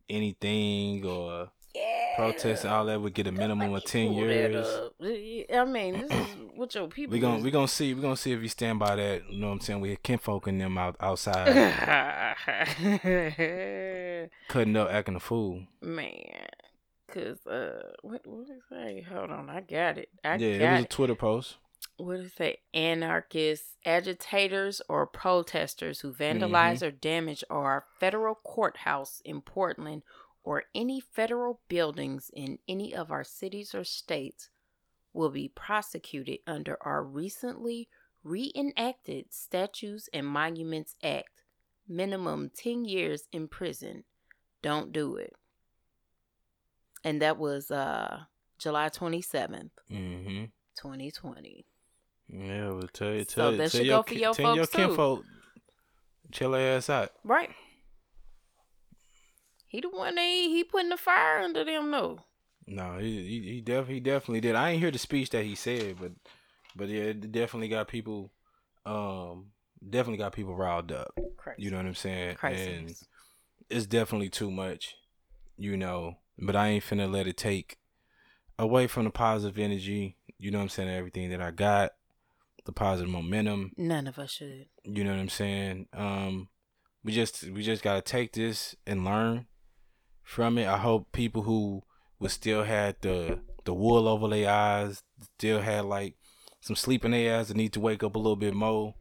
anything or yeah. protest and all that would get a minimum of ten years. I mean, this is what your people. We gonna we gonna see we gonna see if you stand by that. You know what I'm saying? We had kinfolk in them out outside, <laughs> cutting up, acting a fool. Man, cause uh, what what did it say? Hold on, I got it. I yeah, got it was a Twitter post. What did it say? Anarchists, agitators, or protesters who vandalize mm-hmm. or damage our federal courthouse in Portland or any federal buildings in any of our cities or states will be prosecuted under our recently reenacted Statutes and Monuments Act. Minimum 10 years in prison. Don't do it. And that was uh July 27th, mm-hmm. 2020. Yeah, we'll tell you. Tell, so that should your, go for your tell folks your kinfolk, Chill their ass out. Right. He the one they he putting the fire under them though. No, he he, he, def, he definitely did. I ain't hear the speech that he said, but but yeah, it definitely got people um definitely got people riled up. Crazy. You know what I'm saying? Crazy. And it's definitely too much, you know. But I ain't finna let it take away from the positive energy, you know what I'm saying, everything that I got, the positive momentum. None of us should. You know what I'm saying? Um we just we just gotta take this and learn from it. I hope people who would still had the the wool over their eyes, still had like some sleep in their eyes and need to wake up a little bit more.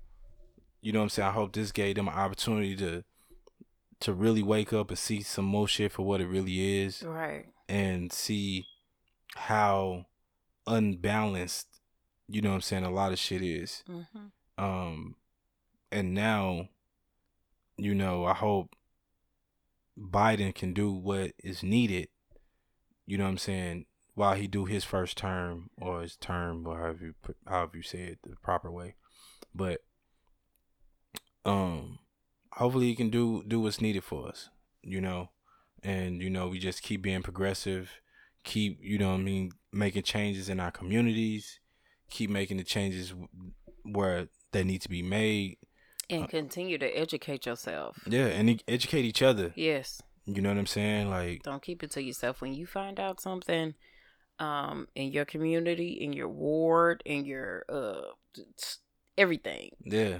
You know what I'm saying? I hope this gave them an opportunity to to really wake up and see some more shit for what it really is. Right. And see how unbalanced, you know what I'm saying, a lot of shit is. Mm-hmm. Um and now, you know, I hope Biden can do what is needed you know what I'm saying, while he do his first term or his term or however you however you say it the proper way. But um hopefully he can do do what's needed for us, you know. And you know, we just keep being progressive, keep, you know I mean, making changes in our communities, keep making the changes where they need to be made and uh, continue to educate yourself. Yeah, and educate each other. Yes. You know what I'm saying? Like don't keep it to yourself. When you find out something um in your community, in your ward, in your uh everything. Yeah.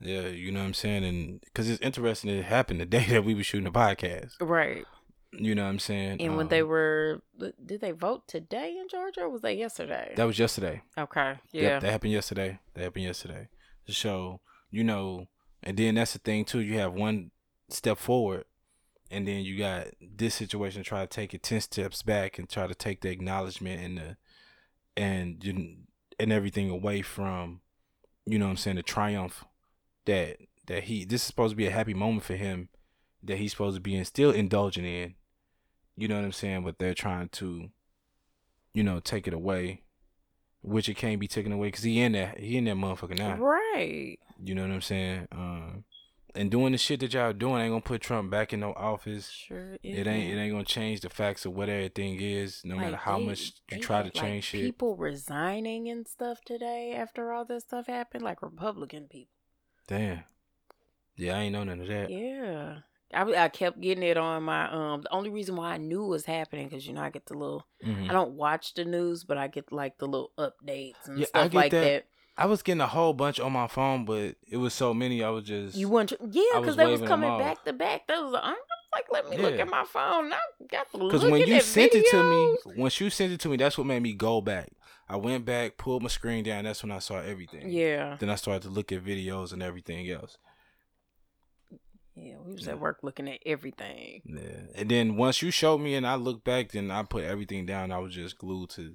Yeah, you know what I'm saying? And cuz it's interesting it happened the <laughs> day that we were shooting the podcast. Right. You know what I'm saying? And um, when they were, did they vote today in Georgia or was that yesterday? That was yesterday. Okay. Yeah. Yep, that happened yesterday. That happened yesterday. So, you know, and then that's the thing too. You have one step forward and then you got this situation try to take it 10 steps back and try to take the acknowledgement and the and and everything away from you know what I'm saying the triumph that that he this is supposed to be a happy moment for him that he's supposed to be in still indulging in you know what I'm saying but they're trying to you know take it away which it can't be taken away because he in that he in that motherfucker now. Right. You know what I'm saying? Um and doing the shit that y'all doing ain't gonna put Trump back in no office. Sure, it ain't. It ain't gonna change the facts of what everything is, no like matter how they, much you try to change like shit. People resigning and stuff today after all this stuff happened, like Republican people. Damn. Yeah, I ain't know none of that. Yeah. I, I kept getting it on my um the only reason why I knew it was happening because you know I get the little mm-hmm. I don't watch the news but I get like the little updates and yeah, stuff like that. that. I was getting a whole bunch on my phone, but it was so many. I was just you want yeah, because they was coming back to back. That was I'm like, let me yeah. look at my phone. I got the because when you sent videos. it to me, once you sent it to me, that's what made me go back. I went back, pulled my screen down. That's when I saw everything. Yeah. Then I started to look at videos and everything else. Yeah, we was yeah. at work looking at everything. Yeah, and then once you showed me and I looked back, then I put everything down. I was just glued to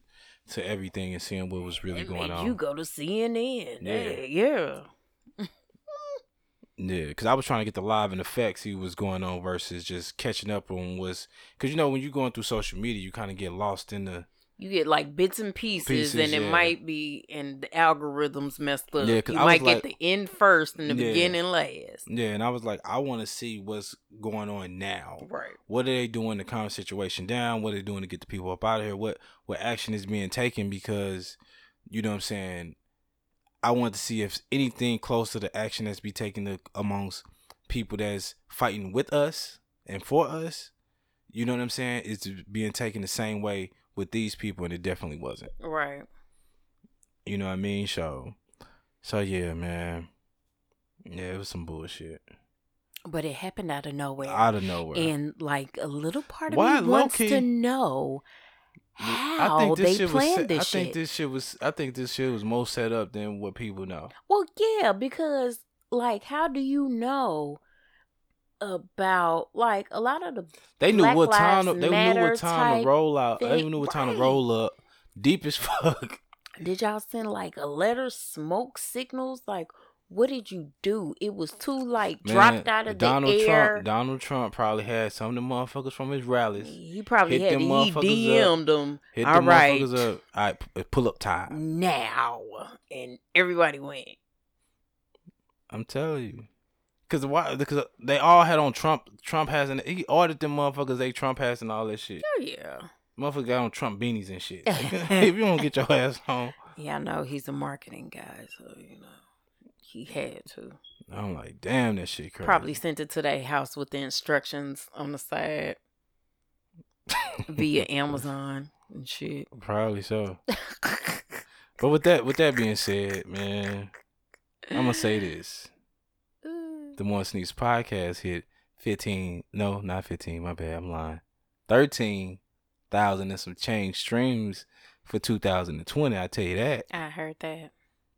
to everything and seeing what was really going on. You go to CNN. Yeah, yeah. yeah, because I was trying to get the live and effects he was going on versus just catching up on was because you know when you're going through social media, you kind of get lost in the you get like bits and pieces, pieces and it yeah. might be and the algorithms messed up. Yeah, you I might get like, the end first and the yeah, beginning last. Yeah, and I was like, I want to see what's going on now. Right. What are they doing to calm the situation down? What are they doing to get the people up out of here? What what action is being taken? Because you know what I'm saying. I want to see if anything close to the action that's be taken to, amongst people that's fighting with us and for us. You know what I'm saying? Is being taken the same way with these people, and it definitely wasn't. Right. You know what I mean? So, so yeah, man. Yeah, it was some bullshit. But it happened out of nowhere. Out of nowhere. And like a little part of Why, me wants to know how I think this they shit planned was, this I shit. think this shit was. I think this shit was more set up than what people know. Well, yeah, because like, how do you know about like a lot of the they knew Black what time to, they knew what time to roll out. Thing. They knew what time right. to roll up. Deep as <laughs> fuck. Did y'all send like a letter, smoke signals? Like, what did you do? It was too like Man, dropped out of Donald the air. Trump, Donald Trump probably had some of the motherfuckers from his rallies. He probably hit had them he DM'd up, them. Hit All right. motherfuckers up. All right, pull up time now, and everybody went. I'm telling you. Cause why? Because they all had on Trump. Trump has and he ordered them motherfuckers. They Trump has and all that shit. Oh yeah. Motherfucker got on Trump beanies and shit. <laughs> <laughs> if you don't get your ass home. Yeah, I know he's a marketing guy, so you know he had to. I'm like, damn, that shit crazy. Probably sent it to their house with the instructions on the side <laughs> via Amazon and shit. Probably so. but with that, with that being said, man, I'm gonna say this the More Sneaks podcast hit 15, no, not 15, my bad, I'm lying. 13,000 and some change streams for 2020. I tell you that. I heard that.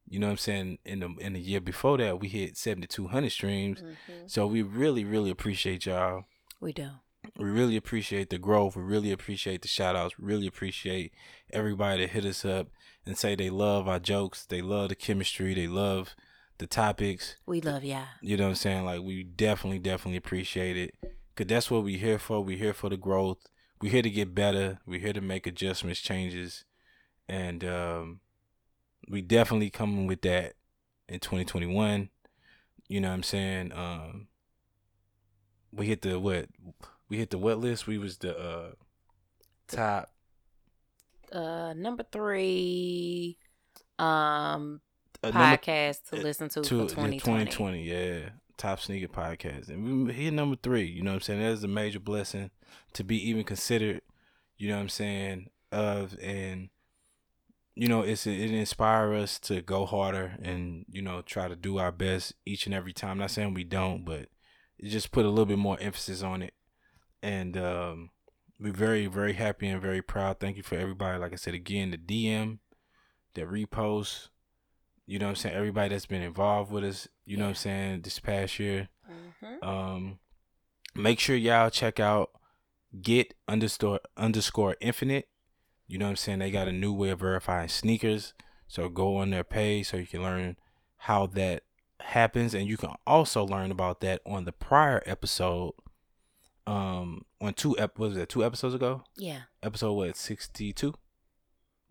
You know what I'm saying? In the in the year before that, we hit 7,200 streams. Mm-hmm. So we really, really appreciate y'all. We do. We really appreciate the growth. We really appreciate the shout outs. We really appreciate everybody that hit us up and say they love our jokes. They love the chemistry. They love the topics. We love ya. You know what I'm saying? Like we definitely, definitely appreciate it. Cause that's what we're here for. We're here for the growth. we're here to get better. We're here to make adjustments, changes, and um, we definitely coming with that in 2021. You know what I'm saying? Um, we hit the what? We hit the what list? We was the uh, top. Uh, number three, um, podcast to listen to, to for 2020. 2020. Yeah, top sneaker podcast, and we hit number three. You know what I'm saying? That's a major blessing to be even considered. You know what I'm saying? Of and you know it's it inspire us to go harder and you know try to do our best each and every time. not saying we don't, but it just put a little bit more emphasis on it, and um, we're very very happy and very proud. Thank you for everybody. Like I said again, the DM, the repost. You know what I'm saying? Everybody that's been involved with us. You know what I'm saying? This past year. Mm-hmm. Um, make sure y'all check out get underscore underscore infinite. You know what I'm saying? They got a new way of verifying sneakers. So go on their page so you can learn how that happens. And you can also learn about that on the prior episode. Um on two ep was that two episodes ago? Yeah. Episode what, sixty two?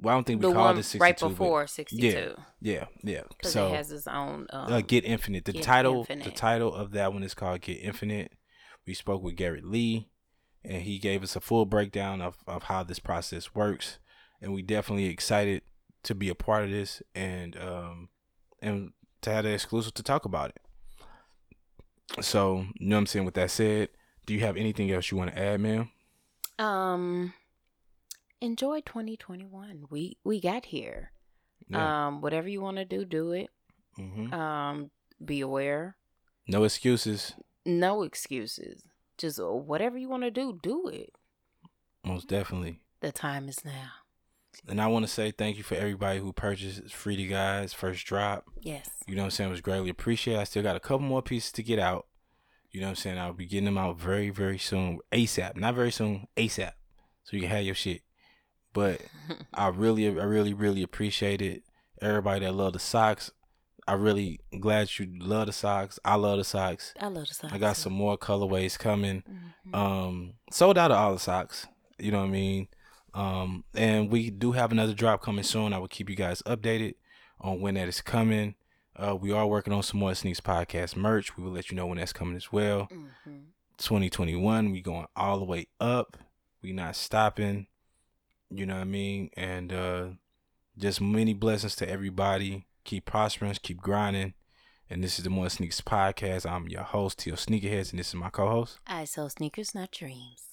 Well, I don't think we the called it 62. Right before 62. Yeah, yeah, yeah. So it has its own. Um, uh, Get Infinite. The Get title, Infinite. the title of that one is called Get Infinite. We spoke with Garrett Lee and he gave us a full breakdown of, of how this process works. And we definitely excited to be a part of this and um and to have the exclusive to talk about it. So, you know what I'm saying? With that said, do you have anything else you want to add, ma'am? Um enjoy 2021. We we got here. Yeah. Um whatever you want to do, do it. Mm-hmm. Um be aware. No excuses. No excuses just uh, whatever you want to do, do it. Most definitely. The time is now. And I want to say thank you for everybody who purchased Free to Guys first drop. Yes. You know what I'm saying? It was greatly appreciated. I still got a couple more pieces to get out. You know what I'm saying? I'll be getting them out very, very soon. ASAP. Not very soon, ASAP. So you can have your shit. But I really, I really, really appreciate it. Everybody that love the socks. I really glad you love the socks. I love the socks. I love the socks. I got some more colorways coming. Mm-hmm. Um, sold out of all the socks. You know what I mean? Um, and we do have another drop coming soon. I will keep you guys updated on when that is coming. Uh, we are working on some more Sneaks Podcast merch. We will let you know when that's coming as well. Mm-hmm. 2021, we going all the way up. We not stopping. You know what I mean? And uh, just many blessings to everybody. Keep prospering, keep grinding. And this is the More Sneakers Podcast. I'm your host, Teal Sneakerheads, and this is my co host. I sell sneakers, not dreams.